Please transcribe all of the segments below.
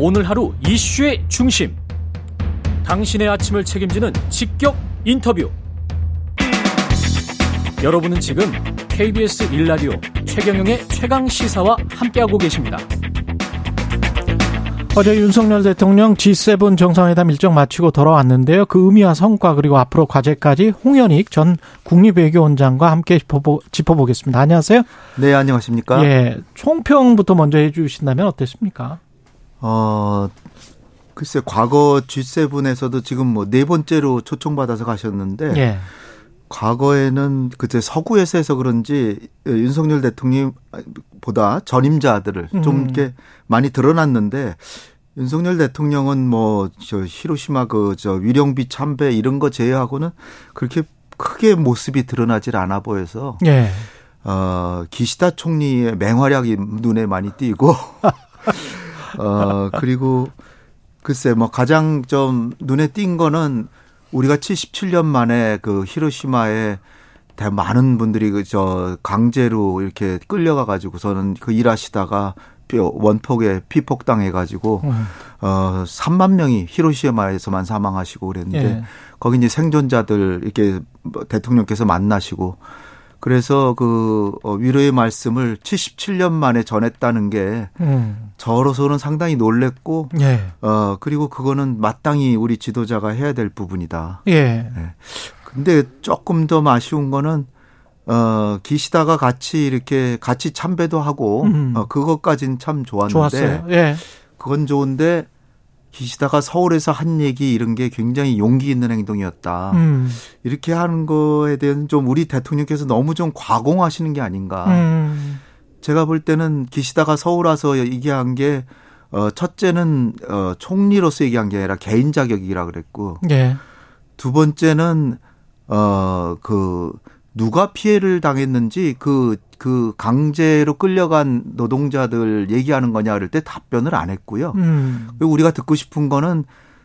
오늘 하루 이슈의 중심. 당신의 아침을 책임지는 직격 인터뷰. 여러분은 지금 KBS 1라디오 최경영의 최강 시사와 함께하고 계십니다. 어제 윤석열 대통령 G7 정상회담 일정 마치고 돌아왔는데요. 그 의미와 성과 그리고 앞으로 과제까지 홍현익 전 국립외교원장과 함께 짚어보, 겠습니다 안녕하세요. 네, 안녕하십니까? 예, 총평부터 먼저 해주신다면 어땠습니까? 어, 글쎄 과거 G7에서도 지금 뭐 네 번째로 초청받아서 가셨는데 예. 과거에는 그때 서구에서 해서 그런지 윤석열 대통령보다 전임자들을 음. 좀 이렇게 많이 드러났는데 윤석열 대통령은 뭐 저 히로시마 그 저 위령비 참배 이런 거 제외하고는 그렇게 크게 모습이 드러나질 않아 보여서 예. 어 기시다 총리의 맹활약이 눈에 많이 띄고 어 그리고 글쎄 뭐 가장 좀 눈에 띈 거는 우리가 77년 만에 그 히로시마에 대 많은 분들이 그 저 강제로 이렇게 끌려가 가지고서는 그 일하시다가 원폭에 피폭당해 가지고 음. 어 3만 명이 히로시마에서만 사망하시고 그랬는데 예. 거기 이제 생존자들 이렇게 뭐 대통령께서 만나시고 그래서 그 어, 위로의 말씀을 77년 만에 전했다는 게 음. 저로서는 상당히 놀랬고 예. 어 그리고 그거는 마땅히 우리 지도자가 해야 될 부분이다. 예. 네. 근데 조금 더 아쉬운 거는 어 기시다가 같이 이렇게 같이 참배도 하고 음. 어 그것까진 참 좋았는데. 예. 그건 좋은데 기시다가 서울에서 한 얘기 이런 게 굉장히 용기 있는 행동이었다. 음. 이렇게 하는 거에 대한 좀 우리 대통령께서 너무 좀 과공하시는 게 아닌가. 음. 제가 볼 때는 기시다가 서울 와서 얘기한 게 어, 첫째는 어, 총리로서 얘기한 게 아니라 개인 자격이라 그랬고 예. 두 번째는 어, 그 누가 피해를 당했는지 그, 그 강제로 끌려간 노동자들 얘기하는 거냐 그럴 때 답변을 안 했고요. 음. 그리고 우리가 듣고 싶은 거는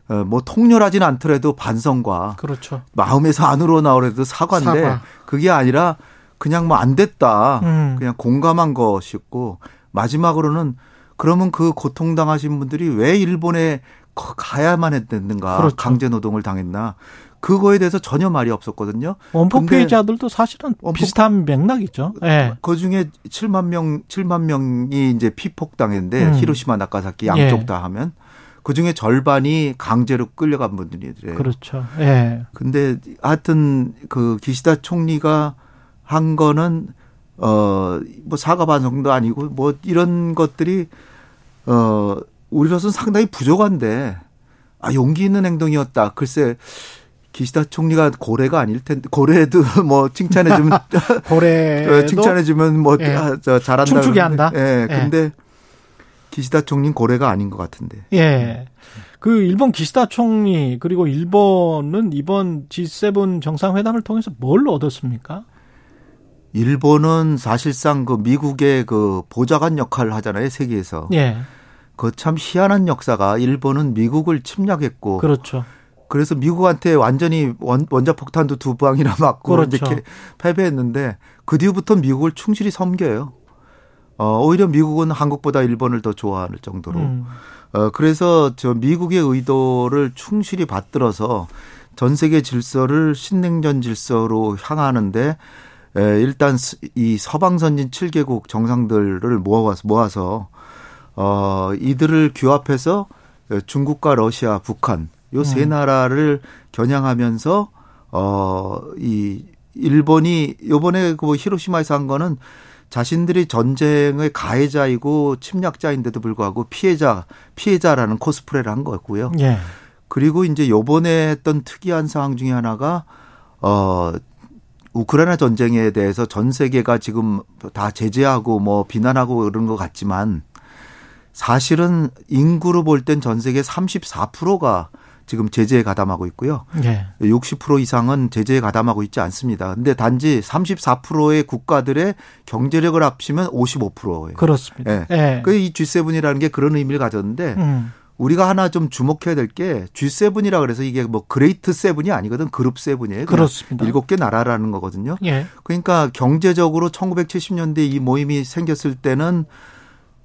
어, 뭐 통렬하지는 않더라도 반성과 그렇죠. 마음에서 안으로 나오래도 사과인데 사과. 그게 아니라 그냥 뭐 안 됐다. 음. 그냥 공감한 것이었고 마지막으로는 그러면 그 고통당하신 분들이 왜 일본에 가야만 했는가 그렇죠. 강제 노동을 당했나 그거에 대해서 전혀 말이 없었거든요. 원폭 피해자들도 사실은 원폭, 비슷한 맥락이죠. 네. 그 중에 7만 명, 7만 명이 이제 피폭 당했는데 음. 히로시마, 나카사키 양쪽 예. 다 하면 그 중에 절반이 강제로 끌려간 분들이래요. 그렇죠. 예. 근데 하여튼 그 기시다 총리가 한 거는 어 뭐 사과 반성도 아니고 뭐 이런 것들이 어 우리로서는 상당히 부족한데 아 용기 있는 행동이었다. 글쎄 기시다 총리가 고래가 아닐 텐데 고래도 뭐 칭찬해 주면 고래 어, 칭찬해 주면 뭐 예. 아, 저 잘한다 춤추게 한다. 예. 예. 근데 기시다 총리는 고래가 아닌 것 같은데. 예. 그 일본 기시다 총리 그리고 일본은 이번 G7 정상회담을 통해서 뭘 얻었습니까? 일본은 사실상 그 미국의 그 보좌관 역할을 하잖아요 세계에서. 예. 그 참 희한한 역사가 일본은 미국을 침략했고. 그렇죠. 그래서 미국한테 완전히 원, 원자 폭탄도 두 방이나 맞고 그렇죠. 이렇게 패배했는데 그 뒤부터 미국을 충실히 섬겨요. 어, 오히려 미국은 한국보다 일본을 더 좋아할 정도로. 음. 어, 그래서 저 미국의 의도를 충실히 받들어서 전 세계 질서를 신냉전 질서로 향하는데 에, 일단 이 서방 선진 7개국 정상들을 모아서 모아서 어 이들을 규합해서 중국과 러시아, 북한 요세 음. 나라를 겨냥하면서 어 이 일본이 요번에 그뭐 히로시마에서 한 거는 자신들이 전쟁의 가해자이고 침략자인데도 불구하고 피해자 피해자라는 코스프레를 한 거였고요. 예. 그리고 이제 요번에 했던 특이한 상황 중에 하나가 어 우크라이나 전쟁에 대해서 전 세계가 지금 다 제재하고 뭐 비난하고 그런 것 같지만 사실은 인구로 볼 땐 전 세계 34%가 지금 제재에 가담하고 있고요. 네. 60% 이상은 제재에 가담하고 있지 않습니다. 근데 단지 34%의 국가들의 경제력을 합치면 55%예요. 그렇습니다. 예. 네. 네. 그이 G7이라는 게 그런 의미를 가졌는데 음. 우리가 하나 좀 주목해야 될 게 G7이라 그래서 이게 뭐 Great Seven이 아니거든 Group Seven이에요. 그렇습니다. 일곱 개 나라라는 거거든요. 예. 그러니까 경제적으로 1970년대 이 모임이 생겼을 때는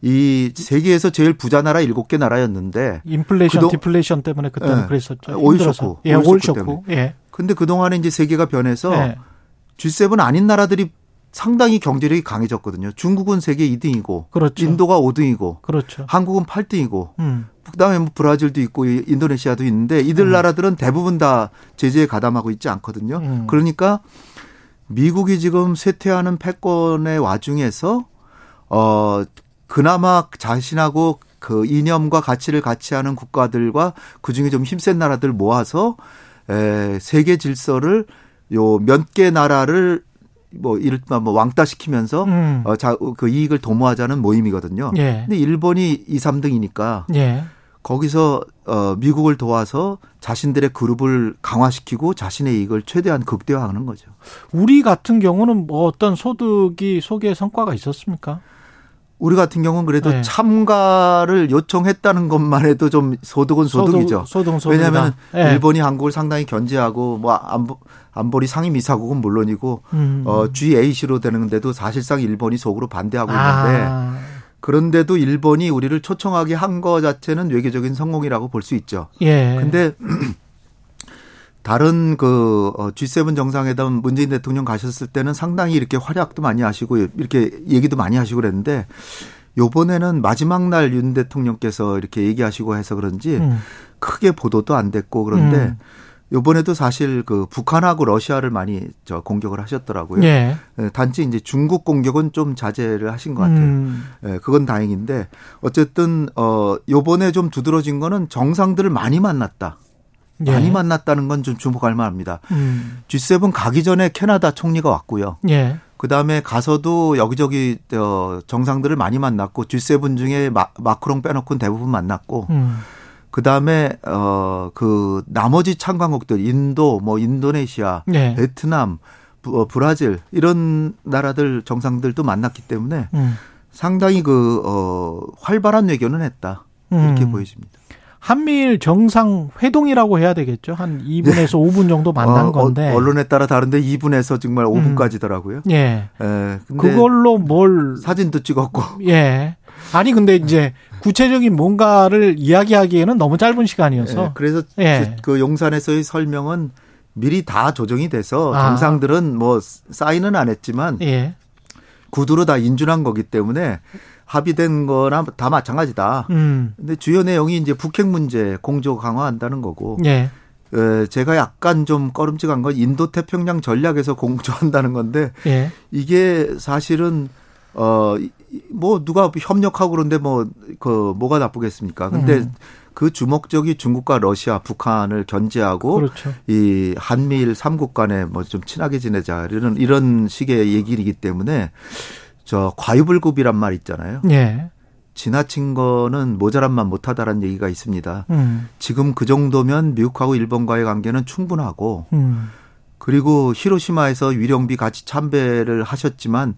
이 세계에서 제일 부자 나라 일곱 개 나라였는데 인플레이션, 그동, 디플레이션 때문에 그때는 네. 그랬었죠. 오일 쇼크, 예, 오일 쇼크. 예. 근데 그동안에 이제 세계가 변해서 예. G7 아닌 나라들이 상당히 경제력이 강해졌거든요. 중국은 세계 2등이고, 그렇죠. 인도가 5등이고, 그렇죠. 한국은 8등이고, 음. 그다음에 뭐 브라질도 있고 인도네시아도 있는데 이들 음. 나라들은 대부분 다 제재에 가담하고 있지 않거든요. 음. 그러니까 미국이 지금 쇠퇴하는 패권의 와중에서 어 그나마 자신하고 그 이념과 가치를 같이 하는 국가들과 그 중에 좀 힘센 나라들 모아서 에, 세계 질서를 요 몇 개 나라를 뭐 이를테면 뭐 왕따 시키면서 음. 어, 자, 그 이익을 도모하자는 모임이거든요. 예. 근데 일본이 2, 3등이니까 예. 거기서 어 미국을 도와서 자신들의 그룹을 강화시키고 자신의 이익을 최대한 극대화하는 거죠. 우리 같은 경우는 뭐 어떤 소득이 소개 성과가 있었습니까? 우리 같은 경우는 그래도 네. 참가를 요청했다는 것만 해도 좀 소득은 소득이죠. 소득, 소득 왜냐하면 네. 일본이 한국을 상당히 견제하고 뭐 안보, 안보리 상임 이사국은 물론이고 음. 어, GAC로 되는데도 사실상 일본이 속으로 반대하고 있는데 아. 그런데도 일본이 우리를 초청하게 한 거 자체는 외교적인 성공이라고 볼 수 있죠. 예. 근데 다른 그 어, G7 정상회담 문재인 대통령 가셨을 때는 상당히 이렇게 활약도 많이 하시고 이렇게 얘기도 많이 하시고 그랬는데 요번에는 마지막 날 윤 대통령께서 이렇게 얘기하시고 해서 그런지 음. 크게 보도도 안 됐고 그런데 음. 요번에도 사실 그 북한하고 러시아를 많이 저 공격을 하셨더라고요. 예. 예 단지 이제 중국 공격은 좀 자제를 하신 것 같아요. 음. 예, 그건 다행인데 어쨌든 어 요번에 좀 두드러진 거는 정상들을 많이 만났다. 예. 많이 만났다는 건 좀 주목할 만합니다. 음. G7 가기 전에 캐나다 총리가 왔고요. 예. 그 다음에 가서도 여기저기 어, 정상들을 많이 만났고 G7 중에 마, 마크롱 빼놓고는 대부분 만났고 음. 그 다음에 어 그 나머지 참가국들 인도 뭐 인도네시아, 네. 베트남, 부, 어, 브라질 이런 나라들 정상들도 만났기 때문에 음. 상당히 그 어 활발한 외교는 했다 이렇게 음. 보여집니다. 한미일 정상 회동이라고 해야 되겠죠. 한 2분에서 네. 5분 정도 만난 어, 어, 건데. 언론에 따라 다른데 2분에서 정말 5분까지더라고요. 음. 예. 예. 그걸로 뭘 사진도 찍었고. 예. 아니 근데 이제 구체적인 뭔가를 이야기하기에는 너무 짧은 시간이어서. 예. 그래서 예. 그 용산에서의 설명은 미리 다 조정이 돼서 아. 정상들은 뭐 사인은 안 했지만 예. 구두로 다 인준한 거기 때문에 합의된 거나 다 마찬가지다. 음. 근데 주요 내용이 이제 북핵 문제 공조 강화한다는 거고. 예. 에, 제가 약간 좀 꺼름직한 건 인도 태평양 전략에서 공조한다는 건데 예. 이게 사실은 어 뭐 누가 협력하고 그런데 뭐 그 뭐가 나쁘겠습니까? 근데 음. 그 주목적이 중국과 러시아, 북한을 견제하고 그렇죠. 이 한미일 삼국 간에 뭐 좀 친하게 지내자 이런 이런 식의 얘기이기 때문에 저 과유불급이란 말 있잖아요. 예. 지나친 거는 모자란만 못하다라는 얘기가 있습니다. 음. 지금 그 정도면 미국하고 일본과의 관계는 충분하고 음. 그리고 히로시마에서 위령비 같이 참배를 하셨지만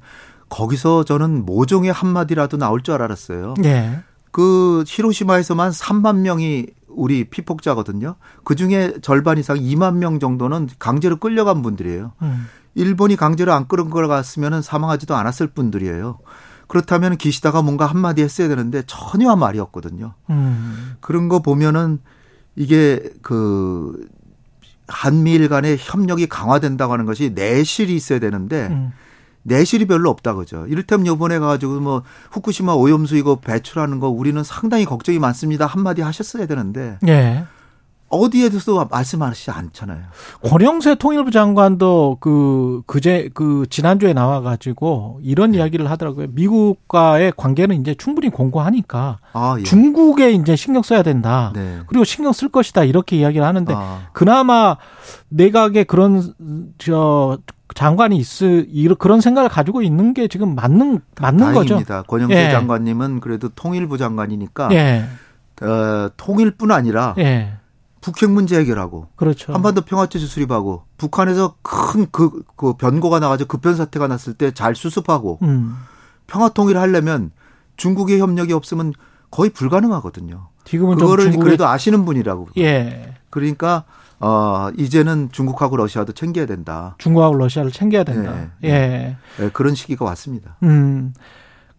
거기서 저는 모종의 한마디라도 나올 줄 알았어요. 예. 그 히로시마에서만 3만 명이 우리 피폭자거든요. 그 중에 절반 이상 2만 명 정도는 강제로 끌려간 분들이에요. 음. 일본이 강제로 안 끌은 걸 갔으면 사망하지도 않았을 분들이에요. 그렇다면 기시다가 뭔가 한마디 했어야 되는데 전혀 말이 없거든요. 음. 그런 거 보면은 이게 그 한미일 간의 협력이 강화된다고 하는 것이 내실이 있어야 되는데 음. 내실이 별로 없다 그죠. 이를테면 요번에 가지고 뭐 후쿠시마 오염수 이거 배출하는 거 우리는 상당히 걱정이 많습니다. 한마디 하셨어야 되는데. 예. 어디에서도 말씀하시지 않잖아요. 권영세 통일부 장관도 그 그제 그 지난주에 나와 가지고 이런 네. 이야기를 하더라고요. 미국과의 관계는 이제 충분히 공고하니까 아, 예. 중국에 이제 신경 써야 된다. 네. 그리고 신경 쓸 것이다. 이렇게 이야기를 하는데 아. 그나마 내각에 그런 저 장관이 있을 그런 생각을 가지고 있는 게 지금 맞는 맞는 다행입니다. 거죠. 권영세 예. 장관님은 그래도 통일부 장관이니까 예. 어, 통일뿐 아니라 예. 북핵 문제 해결하고 그렇죠. 한반도 평화체제 수립하고 북한에서 큰그 그 변고가 나가지고 급변 사태가 났을 때 잘 수습하고 음. 평화 통일을 하려면 중국의 협력이 없으면 거의 불가능하거든요. 지금은 그거를. 그래도 아시는 분이라고. 예. 그러니까 어 이제는 중국하고 러시아도 챙겨야 된다. 중국하고 러시아를 챙겨야 된다. 예. 예. 예. 그런 시기가 왔습니다. 음.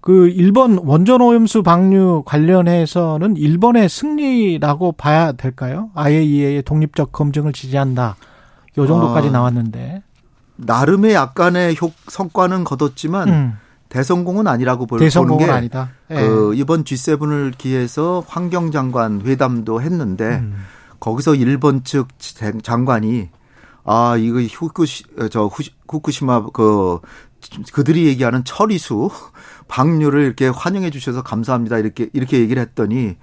그 일본 원전 오염수 방류 관련해서는 일본의 승리라고 봐야 될까요? IAEA의 독립적 검증을 지지한다. 요 정도까지 아, 나왔는데 나름의 약간의 효, 성과는 거뒀지만 음. 대성공은 아니라고 볼 대성공은 보는 게 아니다. 예. 그 이번 G7을 기해서 환경장관 회담도 했는데 음. 거기서 일본 측 장관이 아 이거 후쿠시 저 후쿠시마 그 그들이 얘기하는 처리수 방류를 이렇게 환영해 주셔서 감사합니다 이렇게 이렇게 얘기를 했더니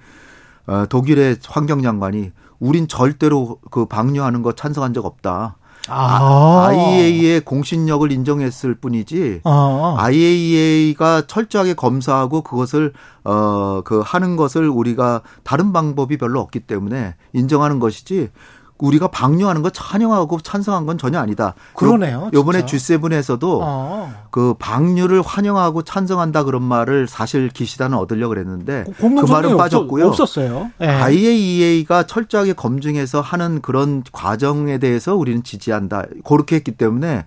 어, 독일의 환경장관이 우린 절대로 그 방류하는 거 찬성한 적 없다. 아. IAEA의 공신력을 인정했을 뿐이지 아. IAEA가 철저하게 검사하고 그것을 어 그 하는 것을 우리가 다른 방법이 별로 없기 때문에 인정하는 것이지 우리가 방류하는 거 찬영하고 찬성한 건 전혀 아니다. 그러네요. 요 번에 G7에서도 아. 그 방류를 환영하고 찬성한다 그런 말을 사실 기시다는 얻으려고 그랬는데 그 말은 빠졌고요. 없었어요. 네. IAEA가 철저하게 검증해서 하는 그런 과정에 대해서 우리는 지지한다. 그렇게 했기 때문에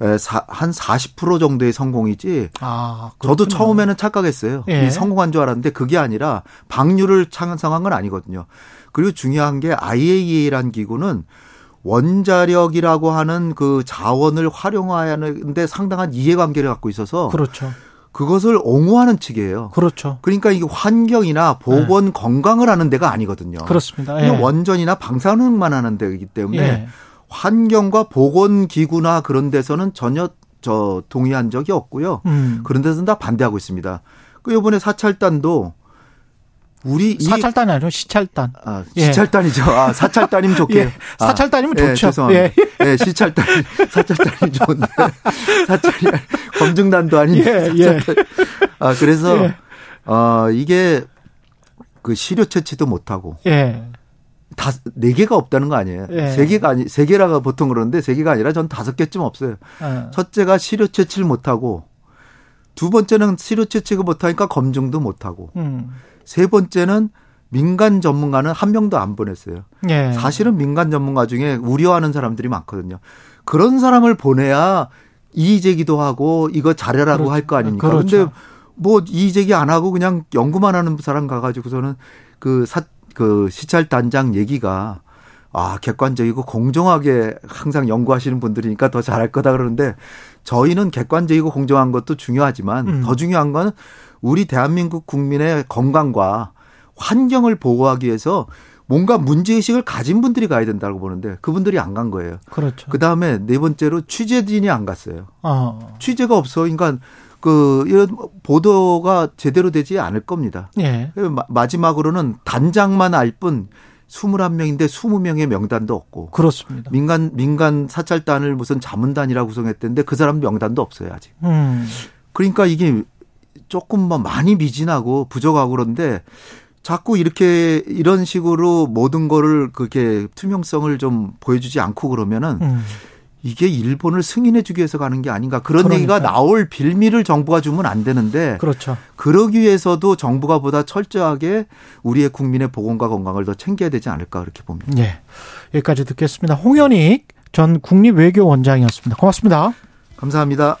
한 40% 정도의 성공이지. 아, 저도 처음에는 착각했어요. 예. 성공한 줄 알았는데 그게 아니라 방류를 찬성한 건 아니거든요. 그리고 중요한 게 IAEA라는 기구는 원자력이라고 하는 그 자원을 활용하는데 상당한 이해관계를 갖고 있어서 그렇죠. 그것을 옹호하는 측이에요. 그렇죠. 그러니까 이게 환경이나 보건 네. 건강을 하는 데가 아니거든요. 그렇습니다. 예. 원전이나 방사능만 하는 데이기 때문에 예. 환경과 보건 기구나 그런 데서는 전혀 저 동의한 적이 없고요. 음. 그런 데서는 다 반대하고 있습니다. 그 이번에 사찰단도 우리 사찰단이 아니고 시찰단. 아, 예. 시찰단이죠. 아, 사찰단이면 좋게요. 예. 사찰단이면 아, 좋죠. 예, 죄송합니다. 예. 예, 시찰단, 사찰단이 좋은데. 사찰이 검증단도 아닌 예, 예. 아, 그래서 예. 어, 이게 그 시료 채취도 못 하고. 예. 다, 네 개가 없다는 거 아니에요. 예. 세 개가 아니, 세 개라가 보통 그러는데 세 개가 아니라 전 다섯 개쯤 없어요. 예. 첫째가 시료 채취를 못 하고 두 번째는 시료 채취가 못 하니까 검증도 못 하고. 음. 세 번째는 민간 전문가는 한 명도 안 보냈어요. 예. 사실은 민간 전문가 중에 우려하는 사람들이 많거든요. 그런 사람을 보내야 이의 제기도 하고 이거 잘해라고 그렇죠. 할거 아닙니까? 그런데 그렇죠. 뭐 이의 제기 안 하고 그냥 연구만 하는 사람 가가지고서는 그 사, 그 시찰 단장 얘기가 아, 객관적이고 공정하게 항상 연구하시는 분들이니까 더 잘할 거다 그러는데 저희는 객관적이고 공정한 것도 중요하지만 음. 더 중요한 건 우리 대한민국 국민의 건강과 환경을 보호하기 위해서 뭔가 문제의식을 가진 분들이 가야 된다고 보는데 그분들이 안 간 거예요. 그렇죠. 그 다음에 네 번째로 취재진이 안 갔어요. 어. 취재가 없어. 그러니까 그 이런 보도가 제대로 되지 않을 겁니다. 예. 마지막으로는 단장만 알 뿐 21명인데 20명의 명단도 없고. 그렇습니다. 민간 민간 사찰단을 무슨 자문단이라고 구성했던데 그 사람 명단도 없어요, 아직. 음. 그러니까 이게 조금 뭐 많이 미진하고 부족하고 그런데 자꾸 이렇게 이런 식으로 모든 거를 그렇게 투명성을 좀 보여주지 않고 그러면은 음. 이게 일본을 승인해 주기 위해서 가는 게 아닌가 그런 그러니까. 얘기가 나올 빌미를 정부가 주면 안 되는데 그렇죠. 그러기 위해서도 정부가 보다 철저하게 우리의 국민의 보건과 건강을 더 챙겨야 되지 않을까 그렇게 봅니다. 네. 여기까지 듣겠습니다. 홍현익 전 국립외교원장이었습니다. 고맙습니다. 감사합니다.